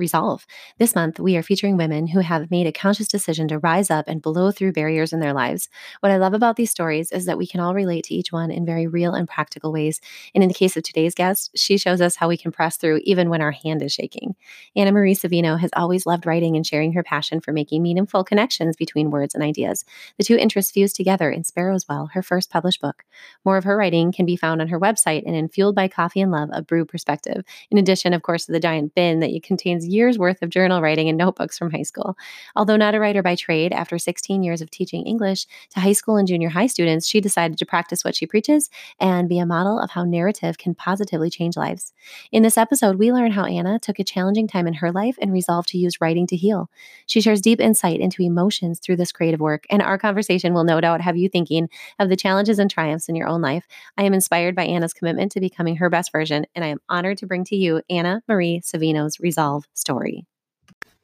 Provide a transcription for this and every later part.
resolve. This month, we are featuring women who have made a conscious decision to rise up and blow through barriers in their lives. What I love about these stories is that we can all relate to each one in very real and practical ways. And in the case of today's guest, she shows us how we can press through even when our hand is shaking. Anna Marie Savino has always loved writing and sharing her passion for making meaningful connections between words and ideas. The two interests fused together in Sparrow's Well, her first published book. More of her writing can be found on her website and in Fueled by Coffee and Love, a brew perspective. In addition, of course, to the giant bin that contains years worth of journal writing and notebooks from high school. Although not a writer by trade, after 16 years of teaching English to high school and junior high students, she decided to practice what she preaches and be a model of how narrative can positively change lives. In this episode, we learn how Anna took a challenging time in her life and resolved to use writing to heal. She shares deep insight into emotions through this creative work, and our conversation will no doubt have you thinking of the challenges and triumphs in your own life. I am inspired by Anna's commitment to becoming her best version, and I am honored to bring to you Anna Marie Savino's Resolve story.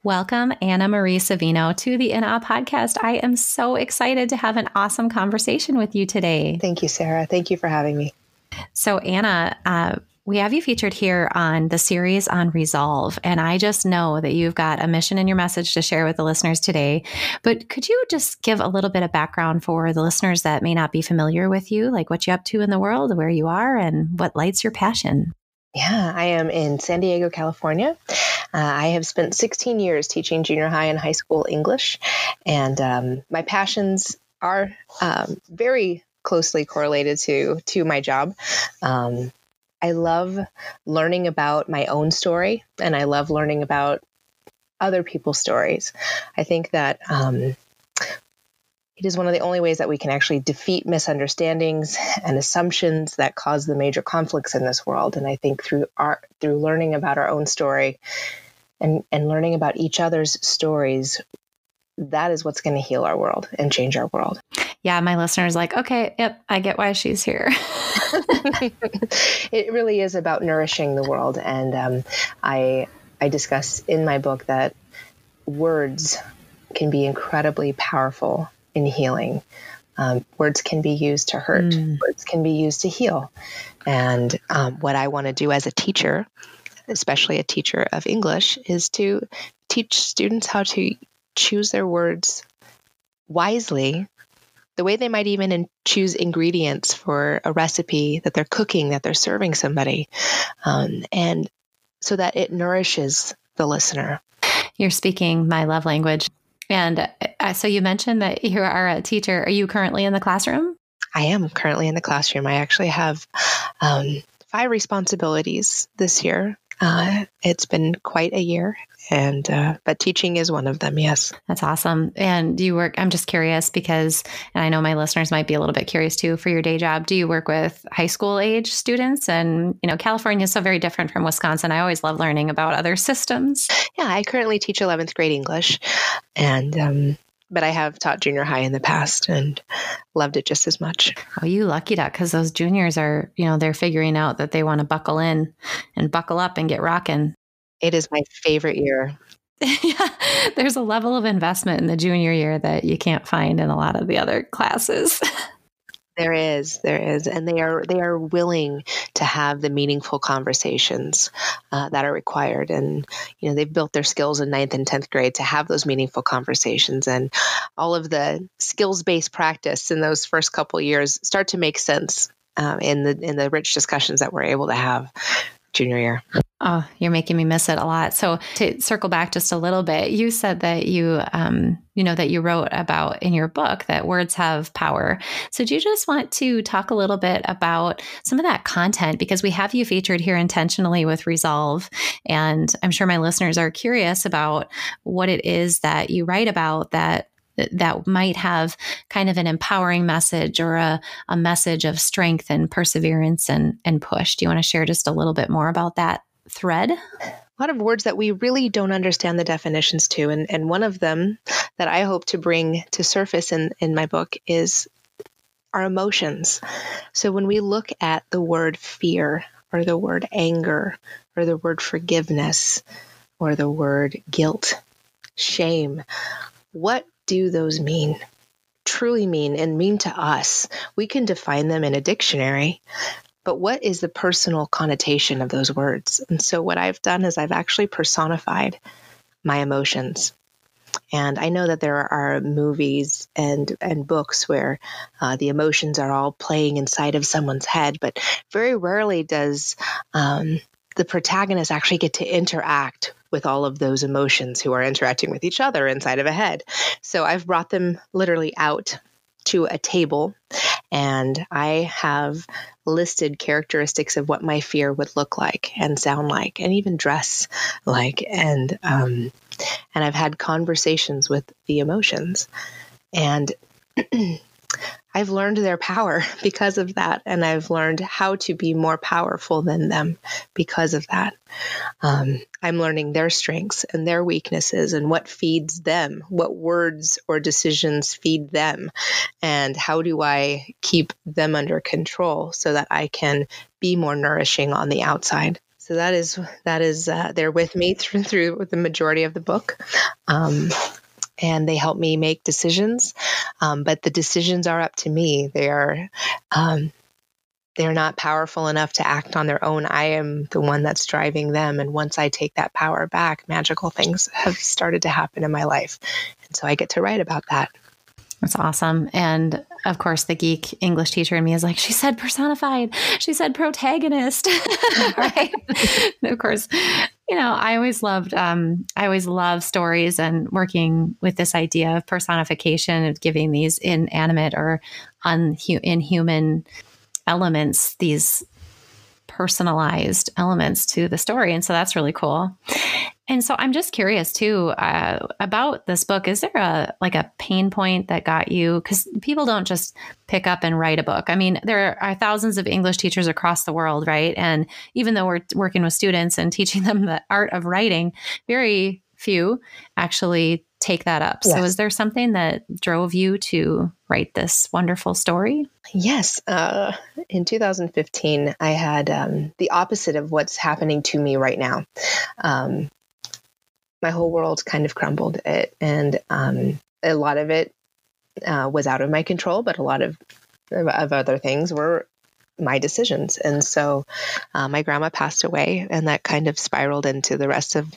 Welcome, Anna Marie Savino, to the In Awe podcast. I am so excited to have an awesome conversation with you today. Thank you, Sarah. Thank you for having me. So, Anna, uh, we have you featured here on the series on Resolve. And I just know that you've got a mission in your message to share with the listeners today. But could you just give a little bit of background for the listeners that may not be familiar with you, like what you're up to in the world, where you are, and what lights your passion? Yeah, I am in San Diego, California. Uh, I have spent 16 years teaching junior high and high school English, and um, my passions are um, very closely correlated to to my job. Um, I love learning about my own story, and I love learning about other people's stories. I think that um, it is one of the only ways that we can actually defeat misunderstandings and assumptions that cause the major conflicts in this world. And I think through our through learning about our own story and, and learning about each other's stories, that is what's going to heal our world and change our world. Yeah, my listeners like, okay, yep, I get why she's here. it really is about nourishing the world, and um, I I discuss in my book that words can be incredibly powerful in healing. Um, words can be used to hurt, mm. words can be used to heal. And um, what I want to do as a teacher, especially a teacher of English, is to teach students how to choose their words wisely, the way they might even in- choose ingredients for a recipe that they're cooking, that they're serving somebody, um, and so that it nourishes the listener. You're speaking my love language. And uh, so you mentioned that you are a teacher. Are you currently in the classroom? I am currently in the classroom. I actually have um, five responsibilities this year. Uh, it's been quite a year, and uh, but teaching is one of them. Yes, that's awesome. And do you work? I'm just curious because, and I know my listeners might be a little bit curious too. For your day job, do you work with high school age students? And you know, California is so very different from Wisconsin. I always love learning about other systems. Yeah, I currently teach 11th grade English, and um, but I have taught junior high in the past and loved it just as much. Oh, you lucky duck, because those juniors are, you know, they're figuring out that they want to buckle in and buckle up and get rocking. It is my favorite year. yeah, there's a level of investment in the junior year that you can't find in a lot of the other classes. There is, there is, and they are they are willing to have the meaningful conversations uh, that are required, and you know they've built their skills in ninth and tenth grade to have those meaningful conversations, and all of the skills based practice in those first couple years start to make sense um, in the in the rich discussions that we're able to have junior year. Oh, you're making me miss it a lot. So to circle back just a little bit, you said that you, um, you know, that you wrote about in your book that words have power. So do you just want to talk a little bit about some of that content because we have you featured here intentionally with Resolve, and I'm sure my listeners are curious about what it is that you write about that that might have kind of an empowering message or a, a message of strength and perseverance and, and push. Do you want to share just a little bit more about that thread? a lot of words that we really don't understand the definitions to. And, and one of them that I hope to bring to surface in, in my book is our emotions. So when we look at the word fear or the word anger or the word forgiveness or the word guilt, shame, what do those mean? Truly mean and mean to us. We can define them in a dictionary, but what is the personal connotation of those words? And so, what I've done is I've actually personified my emotions. And I know that there are movies and, and books where uh, the emotions are all playing inside of someone's head, but very rarely does um, the protagonist actually get to interact with all of those emotions who are interacting with each other inside of a head. So I've brought them literally out to a table and I have listed characteristics of what my fear would look like and sound like, and even dress like. And um, and I've had conversations with the emotions, and I've learned their power because of that, and I've learned how to be more powerful than them because of that. Um, I'm learning their strengths and their weaknesses and what feeds them, what words or decisions feed them, and how do I keep them under control so that I can be more nourishing on the outside. So that is that is uh, they're with me through through the majority of the book. Um, and they help me make decisions. Um, but the decisions are up to me. They are, um, they're not powerful enough to act on their own. I am the one that's driving them. And once I take that power back, magical things have started to happen in my life. And so I get to write about that. That's awesome. And of course, the geek English teacher in me is like, she said personified. She said protagonist. right. of course, you know, I always loved, um, I always love stories and working with this idea of personification of giving these inanimate or unhu- inhuman elements, these personalized elements to the story. And so that's really cool. And so I'm just curious too uh, about this book. Is there a like a pain point that got you? Because people don't just pick up and write a book. I mean, there are thousands of English teachers across the world, right? And even though we're working with students and teaching them the art of writing, very few actually take that up. Yes. So, is there something that drove you to write this wonderful story? Yes. Uh, in 2015, I had um, the opposite of what's happening to me right now. Um, my whole world kind of crumbled. It and um, a lot of it uh, was out of my control, but a lot of of other things were my decisions. And so uh, my grandma passed away, and that kind of spiraled into the rest of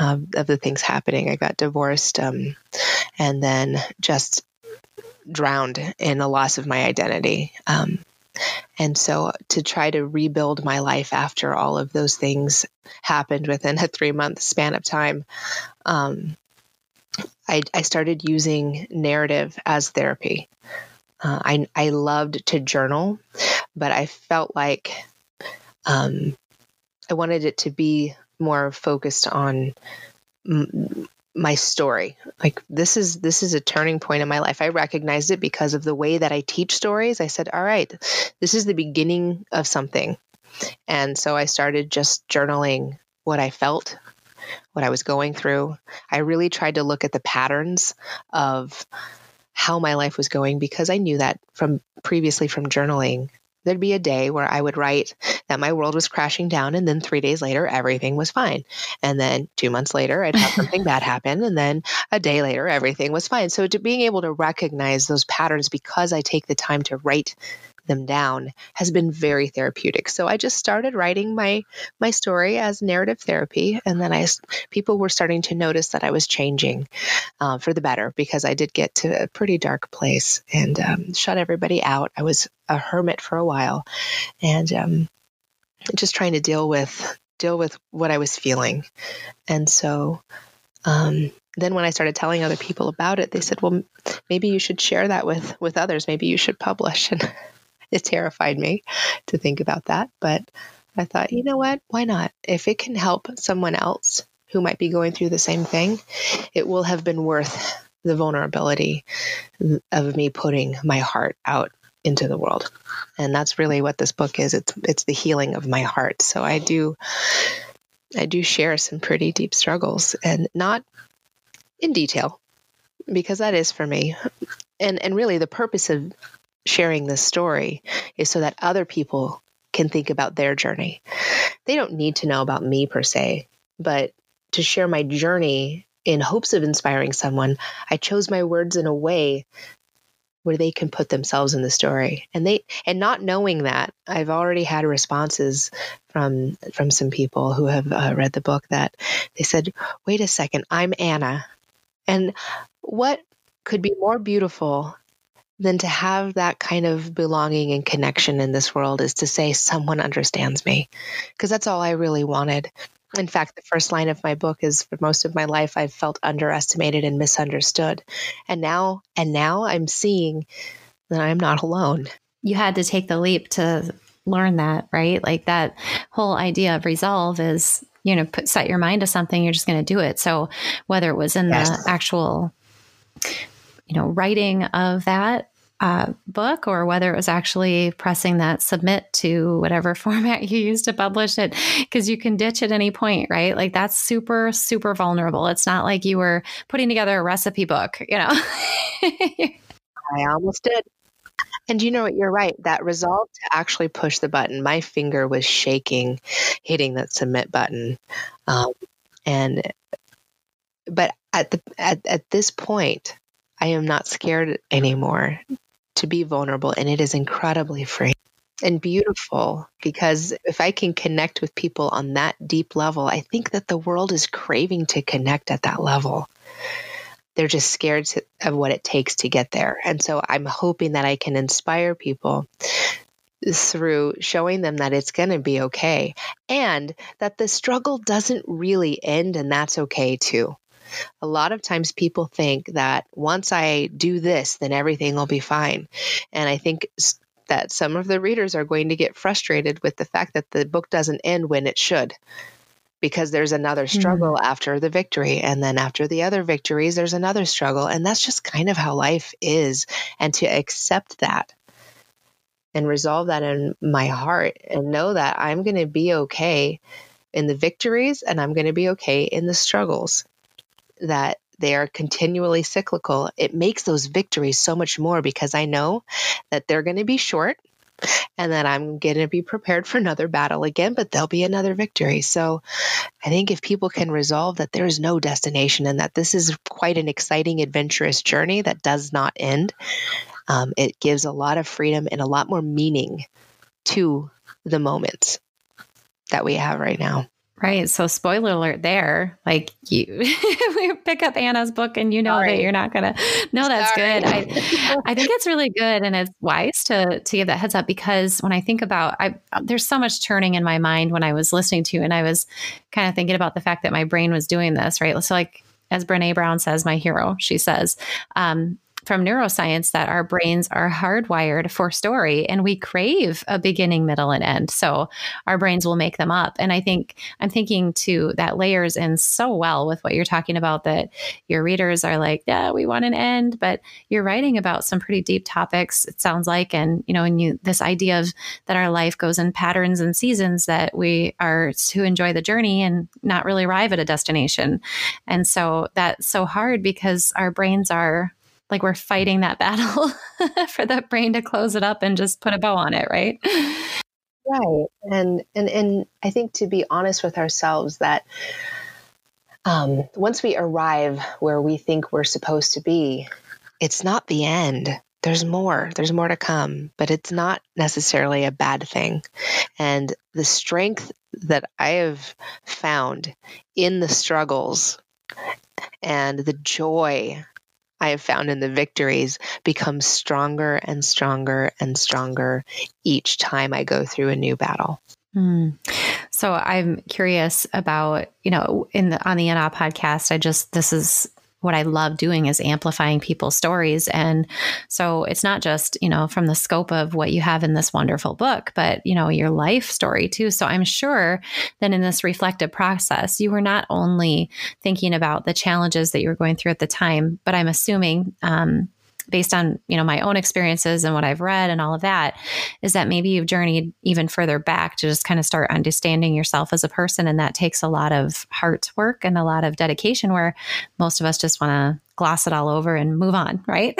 um, of the things happening. I got divorced, um, and then just drowned in the loss of my identity. Um, and so to try to rebuild my life after all of those things happened within a three month span of time, um, I, I, started using narrative as therapy. Uh, I, I loved to journal, but I felt like um, I wanted it to be more focused on my story. Like this is this is a turning point in my life. I recognized it because of the way that i teach stories. I said all right this is the beginning of something. And so i started just journaling what i felt what i was going through. I really tried to look at the patterns of how my life was going because i knew that from previously from journaling there'd be a day where I would write that my world was crashing down, and then three days later, everything was fine. And then two months later, I'd have something bad happen, and then a day later, everything was fine. So, to being able to recognize those patterns because I take the time to write them down has been very therapeutic. So I just started writing my my story as narrative therapy, and then I people were starting to notice that I was changing uh, for the better because I did get to a pretty dark place and um, shut everybody out. I was a hermit for a while, and um, just trying to deal with deal with what I was feeling, and so. Um, then when I started telling other people about it, they said, "Well, maybe you should share that with with others. Maybe you should publish." And it terrified me to think about that. But I thought, you know what? Why not? If it can help someone else who might be going through the same thing, it will have been worth the vulnerability of me putting my heart out into the world. And that's really what this book is. It's it's the healing of my heart. So I do I do share some pretty deep struggles and not in detail because that is for me. And and really the purpose of sharing this story is so that other people can think about their journey. They don't need to know about me per se, but to share my journey in hopes of inspiring someone, I chose my words in a way where they can put themselves in the story and they and not knowing that i've already had responses from from some people who have uh, read the book that they said wait a second i'm anna and what could be more beautiful than to have that kind of belonging and connection in this world is to say someone understands me because that's all i really wanted in fact, the first line of my book is for most of my life I've felt underestimated and misunderstood. And now and now I'm seeing that I'm not alone. You had to take the leap to learn that, right? Like that whole idea of resolve is, you know, put set your mind to something, you're just going to do it. So whether it was in yes. the actual you know, writing of that uh, book or whether it was actually pressing that submit to whatever format you use to publish it because you can ditch at any point right? Like that's super super vulnerable. It's not like you were putting together a recipe book you know? I almost did. And you know what? You're right. That resolve to actually push the button my finger was shaking hitting that submit button. Um, and but at the at, at this point I am not scared anymore to be vulnerable and it is incredibly free and beautiful because if I can connect with people on that deep level, I think that the world is craving to connect at that level. They're just scared of what it takes to get there. And so I'm hoping that I can inspire people through showing them that it's going to be okay and that the struggle doesn't really end and that's okay too. A lot of times people think that once I do this, then everything will be fine. And I think that some of the readers are going to get frustrated with the fact that the book doesn't end when it should because there's another struggle mm. after the victory. And then after the other victories, there's another struggle. And that's just kind of how life is. And to accept that and resolve that in my heart and know that I'm going to be okay in the victories and I'm going to be okay in the struggles that they are continually cyclical, it makes those victories so much more because I know that they're going to be short and that I'm going to be prepared for another battle again, but there'll be another victory. So I think if people can resolve that there is no destination and that this is quite an exciting, adventurous journey that does not end, um, it gives a lot of freedom and a lot more meaning to the moments that we have right now. Right. So, spoiler alert there. Like, you pick up Anna's book and you know Sorry. that you're not going to. No, that's Sorry. good. I, I think it's really good and it's wise to, to give that heads up because when I think about, I, there's so much turning in my mind when I was listening to you and I was kind of thinking about the fact that my brain was doing this, right? So, like, as Brene Brown says, my hero, she says, um, from neuroscience that our brains are hardwired for story and we crave a beginning, middle, and end. So our brains will make them up. And I think I'm thinking too that layers in so well with what you're talking about that your readers are like, yeah, we want an end, but you're writing about some pretty deep topics, it sounds like. And, you know, and you, this idea of that our life goes in patterns and seasons that we are to enjoy the journey and not really arrive at a destination. And so that's so hard because our brains are like we're fighting that battle for the brain to close it up and just put a bow on it, right? Right. And and and I think to be honest with ourselves that um, once we arrive where we think we're supposed to be, it's not the end. There's more. There's more to come, but it's not necessarily a bad thing. And the strength that I have found in the struggles and the joy I have found in the victories becomes stronger and stronger and stronger each time I go through a new battle. Mm. So I'm curious about, you know, in the on the In Awe podcast, I just this is what I love doing is amplifying people's stories. And so it's not just, you know, from the scope of what you have in this wonderful book, but, you know, your life story too. So I'm sure that in this reflective process, you were not only thinking about the challenges that you were going through at the time, but I'm assuming, um, based on you know my own experiences and what I've read and all of that, is that maybe you've journeyed even further back to just kind of start understanding yourself as a person, and that takes a lot of heart work and a lot of dedication. Where most of us just want to gloss it all over and move on, right?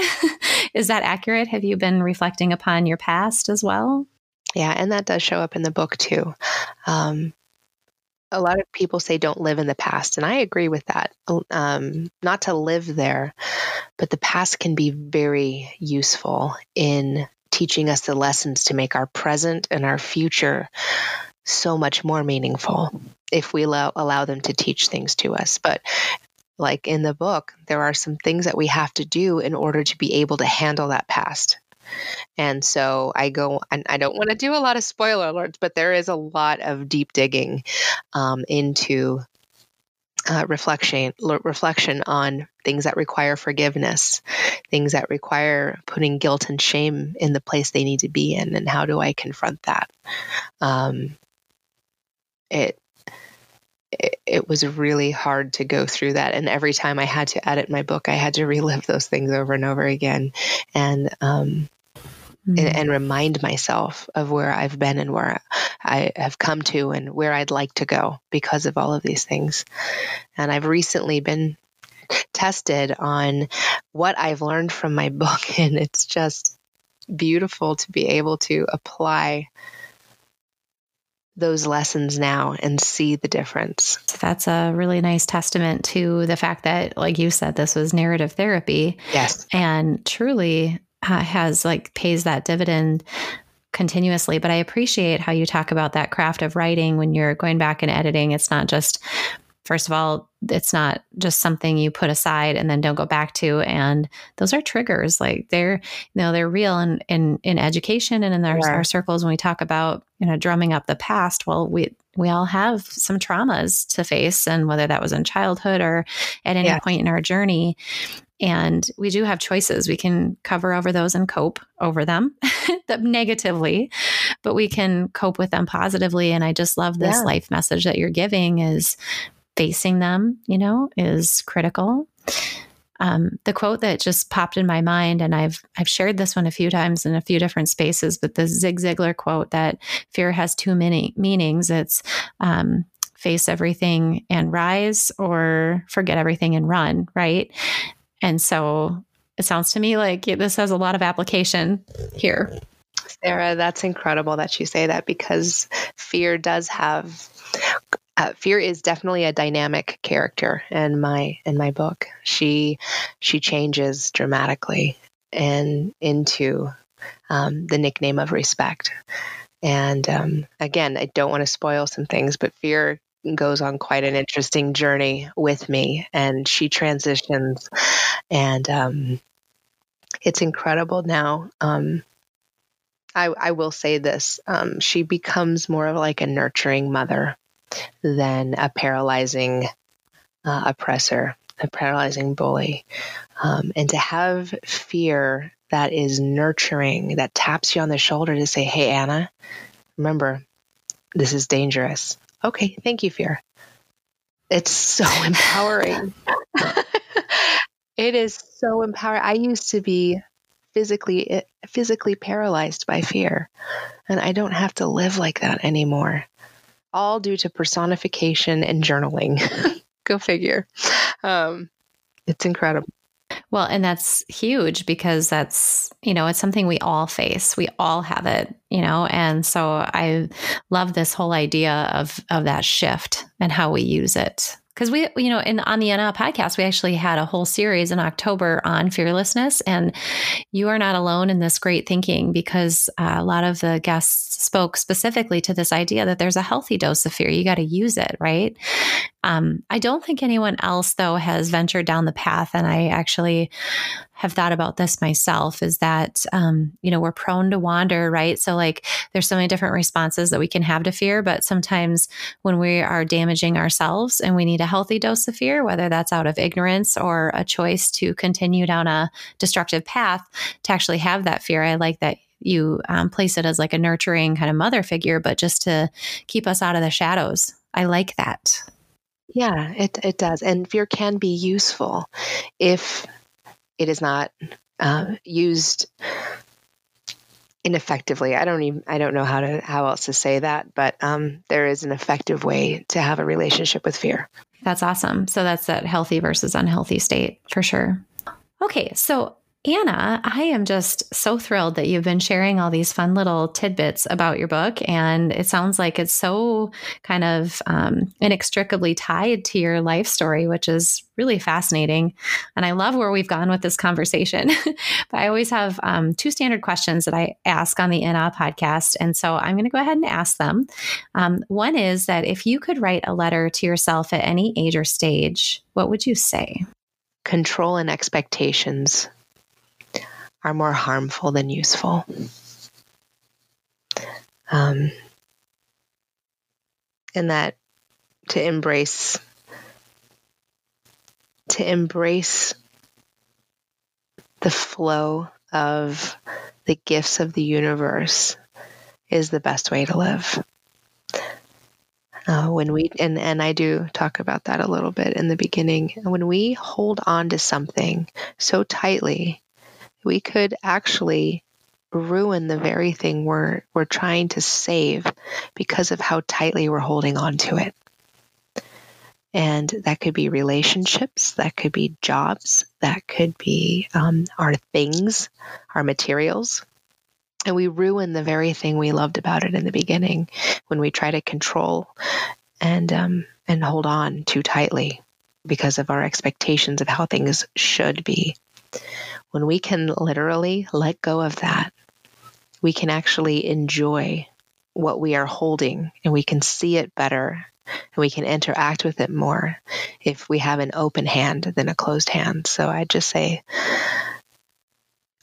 is that accurate? Have you been reflecting upon your past as well? Yeah, and that does show up in the book too. Um, a lot of people say don't live in the past, and I agree with that. Um, not to live there, but the past can be very useful in teaching us the lessons to make our present and our future so much more meaningful if we allow, allow them to teach things to us. But like in the book, there are some things that we have to do in order to be able to handle that past. And so I go, and I don't want to do a lot of spoiler alerts, but there is a lot of deep digging um, into uh, reflection reflection on things that require forgiveness, things that require putting guilt and shame in the place they need to be in, and how do I confront that? Um, it it, it was really hard to go through that. And every time I had to edit my book, I had to relive those things over and over again. And, um, mm-hmm. and, and, remind myself of where I've been and where I have come to and where I'd like to go because of all of these things. And I've recently been tested on what I've learned from my book, and it's just beautiful to be able to apply those lessons now and see the difference. That's a really nice testament to the fact that, like you said, this was narrative therapy. Yes. And truly uh, has like pays that dividend continuously. But I appreciate how you talk about that craft of writing when you're going back and editing. It's not just first of all, it's not just something you put aside and then don't go back to. And those are triggers. Like they're, you know, they're real in in, in education and in our, yeah. our circles when we talk about, you know, drumming up the past. Well, we we all have some traumas to face, and whether that was in childhood or at any yeah. point in our journey. And we do have choices. We can cover over those and cope over them negatively, but we can cope with them positively. And I just love this yeah. life message that you're giving is facing them, you know, is critical. Um, the quote that just popped in my mind, and I've I've shared this one a few times in a few different spaces, but the Zig Ziglar quote that fear has too many meanings. It's um, face everything and rise, or forget everything and run. Right, and so it sounds to me like this has a lot of application here. Sarah, that's incredible that you say that because fear does have uh, fear is definitely a dynamic character in my in my book. She she changes dramatically and into um, the nickname of respect. And um, again, I don't want to spoil some things, but fear goes on quite an interesting journey with me, and she transitions, and um, it's incredible now. Um, I, I will say this: um, she becomes more of like a nurturing mother than a paralyzing uh, oppressor, a paralyzing bully. Um, and to have fear that is nurturing, that taps you on the shoulder to say, Hey, Anna, remember, this is dangerous. Okay, thank you, fear. It's so empowering. it is so empowering. I used to be physically eh, physically paralyzed by fear and I don't have to live like that anymore all due to personification and journaling. Go figure. Um, it's incredible. Well, and that's huge because that's, you know, it's something we all face. We all have it, you know, and so I love this whole idea of of that shift and how we use it because we you know in on the In Awe podcast we actually had a whole series in October on fearlessness and you are not alone in this great thinking because uh, a lot of the guests spoke specifically to this idea that there's a healthy dose of fear. You got to use it right um, I don't think anyone else though has ventured down the path and I actually have thought about this myself is that, um, you know, we're prone to wander, right? So, like, there's so many different responses that we can have to fear, but sometimes when we are damaging ourselves and we need a healthy dose of fear, whether that's out of ignorance or a choice to continue down a destructive path, to actually have that fear, I like that you um, place it as like a nurturing kind of mother figure, but just to keep us out of the shadows. I like that. Yeah, it, it does. And fear can be useful if it is not uh, used ineffectively. I don't even I don't know how to how else to say that, but um, there is an effective way to have a relationship with fear. That's awesome. So that's that healthy versus unhealthy state for sure. Okay, so Anna, I am just so thrilled that you've been sharing all these fun little tidbits about your book. And it sounds like it's so kind of um, inextricably tied to your life story, which is really fascinating. And I love where we've gone with this conversation. but I always have um, two standard questions that I ask on the In Awe podcast. And so I'm going to go ahead and ask them. Um, one is that if you could write a letter to yourself at any age or stage, what would you say? Control and expectations are more harmful than useful. Um, and that to embrace to embrace the flow of the gifts of the universe is the best way to live. Uh, when we and and I do talk about that a little bit in the beginning. When we hold on to something so tightly we could actually ruin the very thing we're we're trying to save because of how tightly we're holding on to it. And that could be relationships, that could be jobs, that could be um, our things, our materials. And we ruin the very thing we loved about it in the beginning when we try to control and um, and hold on too tightly because of our expectations of how things should be when we can literally let go of that, we can actually enjoy what we are holding and we can see it better and we can interact with it more if we have an open hand than a closed hand. So I just say,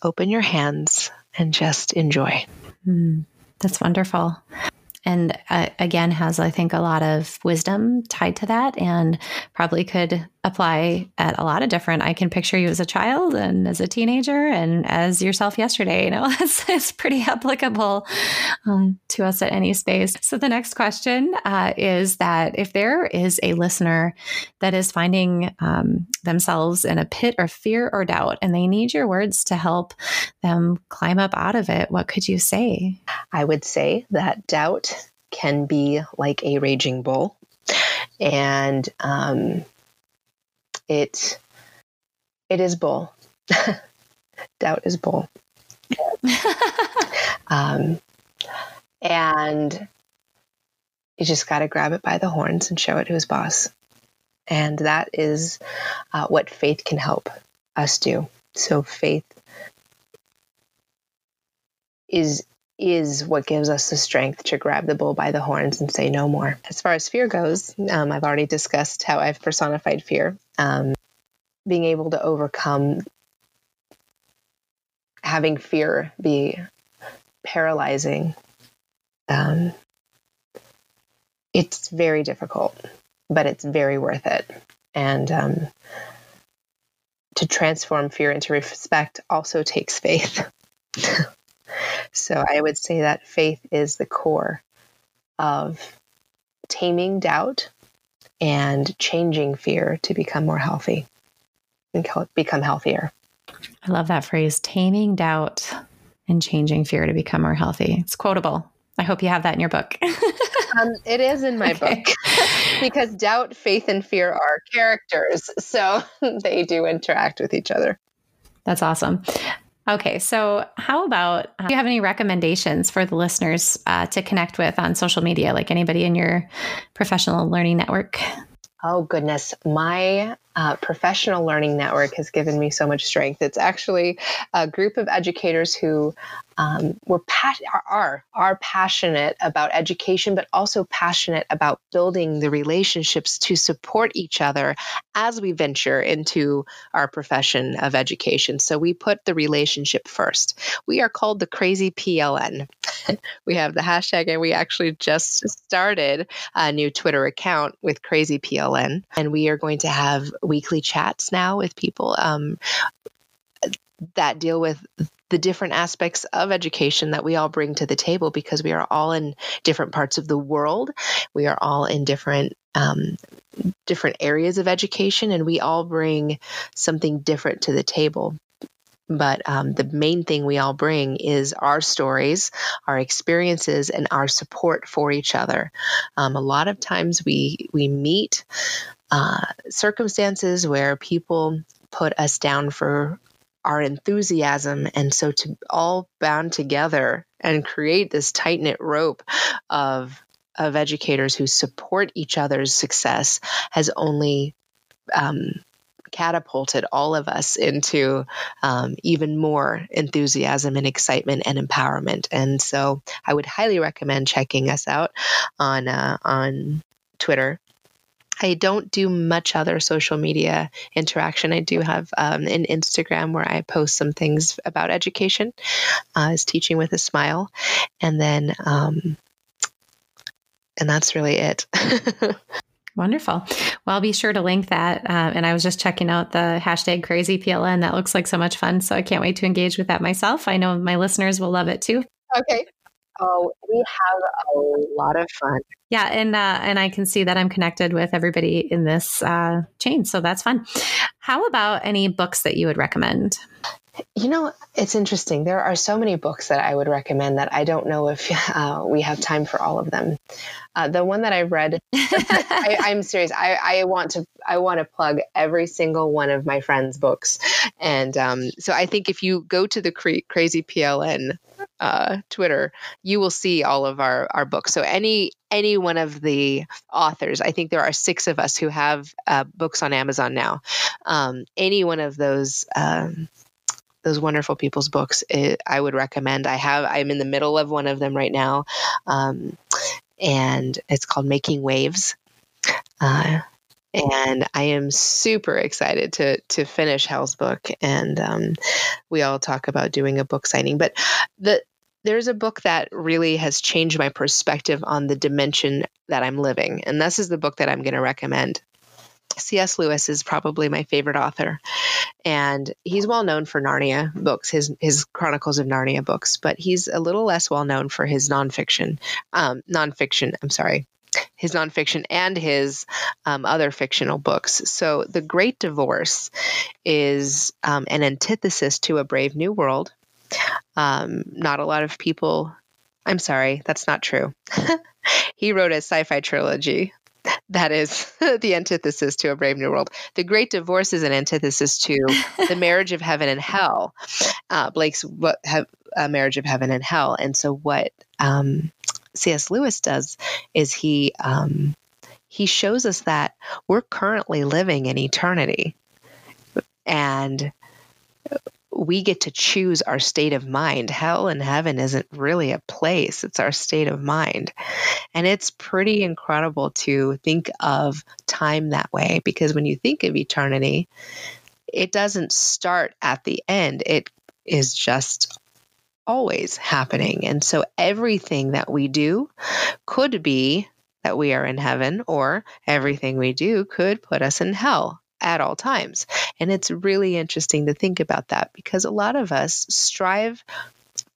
open your hands and just enjoy. Mm, that's wonderful and uh, again has i think a lot of wisdom tied to that and probably could apply at a lot of different i can picture you as a child and as a teenager and as yourself yesterday you know it's, it's pretty applicable um, to us at any space. So the next question uh, is that if there is a listener that is finding um, themselves in a pit of fear or doubt and they need your words to help them climb up out of it what could you say? I would say that doubt can be like a raging bull. And um, it it is bull. Doubt is bull. um, and you just got to grab it by the horns and show it who's boss. And that is uh, what faith can help us do. So faith is is what gives us the strength to grab the bull by the horns and say no more. As far as fear goes, um, I've already discussed how I've personified fear. Um, being able to overcome having fear be paralyzing. Um, it's very difficult, but it's very worth it. And um, to transform fear into respect also takes faith. So I would say that faith is the core of taming doubt and changing fear to become more healthy and become healthier. I love that phrase taming doubt and changing fear to become more healthy. It's quotable. I hope you have that in your book. um, it is in my okay. book because doubt, faith, and fear are characters. So they do interact with each other. That's awesome. Okay, so how about uh, do you have any recommendations for the listeners uh, to connect with on social media, like anybody in your professional learning network? Oh, goodness. My uh, professional learning network has given me so much strength. It's actually a group of educators who um, were are are passionate about education, but also passionate about building the relationships to support each other as we venture into our profession of education. So we put the relationship first. We are called the Crazy PLN. we have the hashtag, and we actually just started a new Twitter account with Crazy PLN, and we are going to have weekly chats now with people. Um, that deal with the different aspects of education that we all bring to the table because we are all in different parts of the world. We are all in different um, different areas of education, and we all bring something different to the table. But um, the main thing we all bring is our stories, our experiences, and our support for each other. Um, a lot of times we we meet uh, circumstances where people put us down for our enthusiasm, and so to all bound together and create this tight knit rope of of educators who support each other's success has only um, catapulted all of us into um, even more enthusiasm and excitement and empowerment. And so I would highly recommend checking us out on uh, on Twitter. I don't do much other social media interaction. I do have um, an Instagram where I post some things about education, uh, teaching with a smile, and then um, and that's really it. Wonderful. Well, I'll be sure to link that. Uh, and I was just checking out the hashtag crazy PLN. That looks like so much fun. So I can't wait to engage with that myself. I know my listeners will love it too. Okay. Oh, we have a lot of fun. Yeah, and uh, and I can see that I'm connected with everybody in this uh, chain, so that's fun. How about any books that you would recommend? You know, it's interesting. There are so many books that I would recommend that I don't know if uh, we have time for all of them. Uh, the one that I read, I, am serious. I, I, want to I want to plug every single one of my friends' books, and um, so I think if you go to the cra- Crazy PLN uh, Twitter, you will see all of our our books. So any any one of the authors, I think there are six of us who have uh, books on Amazon now. Um, any one of those. Um, those wonderful people's books it, i would recommend i have i'm in the middle of one of them right now um, and it's called making waves uh, and I am super excited to to finish Hal's book, and um, we all talk about doing a book signing. But the there's a book that really has changed my perspective on the dimension that I'm living, and this is the book that I'm going to recommend. C.S. Lewis is probably my favorite author, and he's well known for Narnia books, his his Chronicles of Narnia books, but he's a little less well known for his nonfiction. Um, nonfiction, I'm sorry, his nonfiction and his um, other fictional books. So, The Great Divorce is um, an antithesis to A Brave New World. Um, not a lot of people. I'm sorry, that's not true. he wrote a sci fi trilogy that is the antithesis to a brave new world. The great divorce is an antithesis to the marriage of heaven and hell. Uh, blake's what have a marriage of heaven and hell. And so what um, cs lewis does is he um, he shows us that we're currently living in eternity. And we get to choose our state of mind. Hell and heaven isn't really a place, it's our state of mind. And it's pretty incredible to think of time that way because when you think of eternity, it doesn't start at the end, it is just always happening. And so everything that we do could be that we are in heaven, or everything we do could put us in hell at all times. And it's really interesting to think about that because a lot of us strive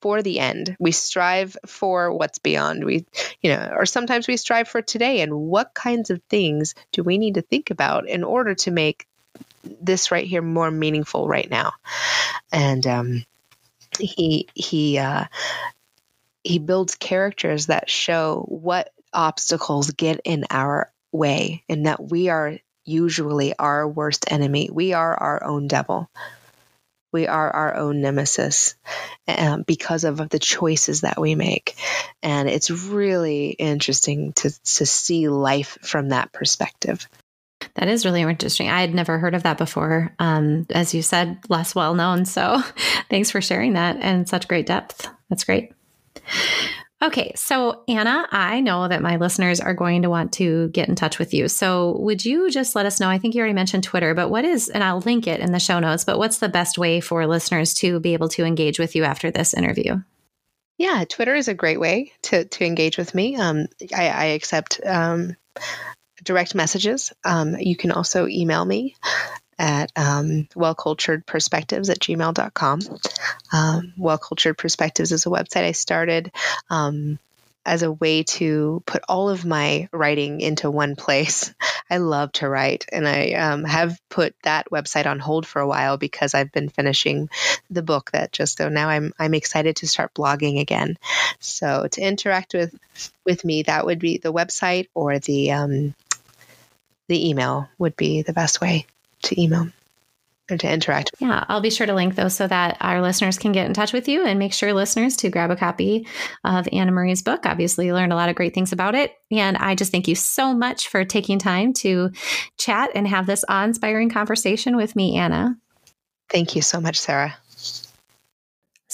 for the end. We strive for what's beyond. We, you know, or sometimes we strive for today. And what kinds of things do we need to think about in order to make this right here more meaningful right now? And um, he he uh, he builds characters that show what obstacles get in our way and that we are usually our worst enemy. We are our own devil. We are our own nemesis um, because of the choices that we make. And it's really interesting to, to see life from that perspective. That is really interesting. I had never heard of that before. Um, as you said, less well known. So thanks for sharing that and such great depth. That's great. Okay, so Anna, I know that my listeners are going to want to get in touch with you. So would you just let us know? I think you already mentioned Twitter, but what is, and I'll link it in the show notes, but what's the best way for listeners to be able to engage with you after this interview? Yeah, Twitter is a great way to, to engage with me. Um, I, I, accept um, direct messages. Um, you can also email me at um, wellculturedperspectives at gmail.com. Um, Well Cultured Perspectives is a website I started um, as a way to put all of my writing into one place. I love to write, and I um, have put that website on hold for a while because I've been finishing the book that just so now I'm I'm excited to start blogging again. So to interact with with me, that would be the website or the um, the email would be the best way to email or to interact. Yeah, I'll be sure to link those so that our listeners can get in touch with you and make sure listeners to grab a copy of Anna Marie's book. Obviously, you learned a lot of great things about it. And I just thank you so much for taking time to chat and have this awe inspiring conversation with me, Anna. Thank you so much, Sarah.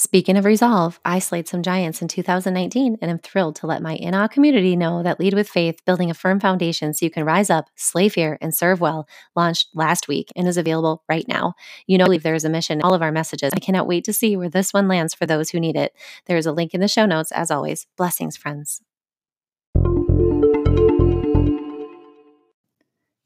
Speaking of resolve, I slayed some giants in 2019 and am thrilled to let my in awe community know that Lead with Faith, building a firm foundation so you can rise up, slay fear, and serve well, launched last week and is available right now. You know, there is a mission in all of our messages. I cannot wait to see where this one lands for those who need it. There is a link in the show notes, as always. Blessings, friends.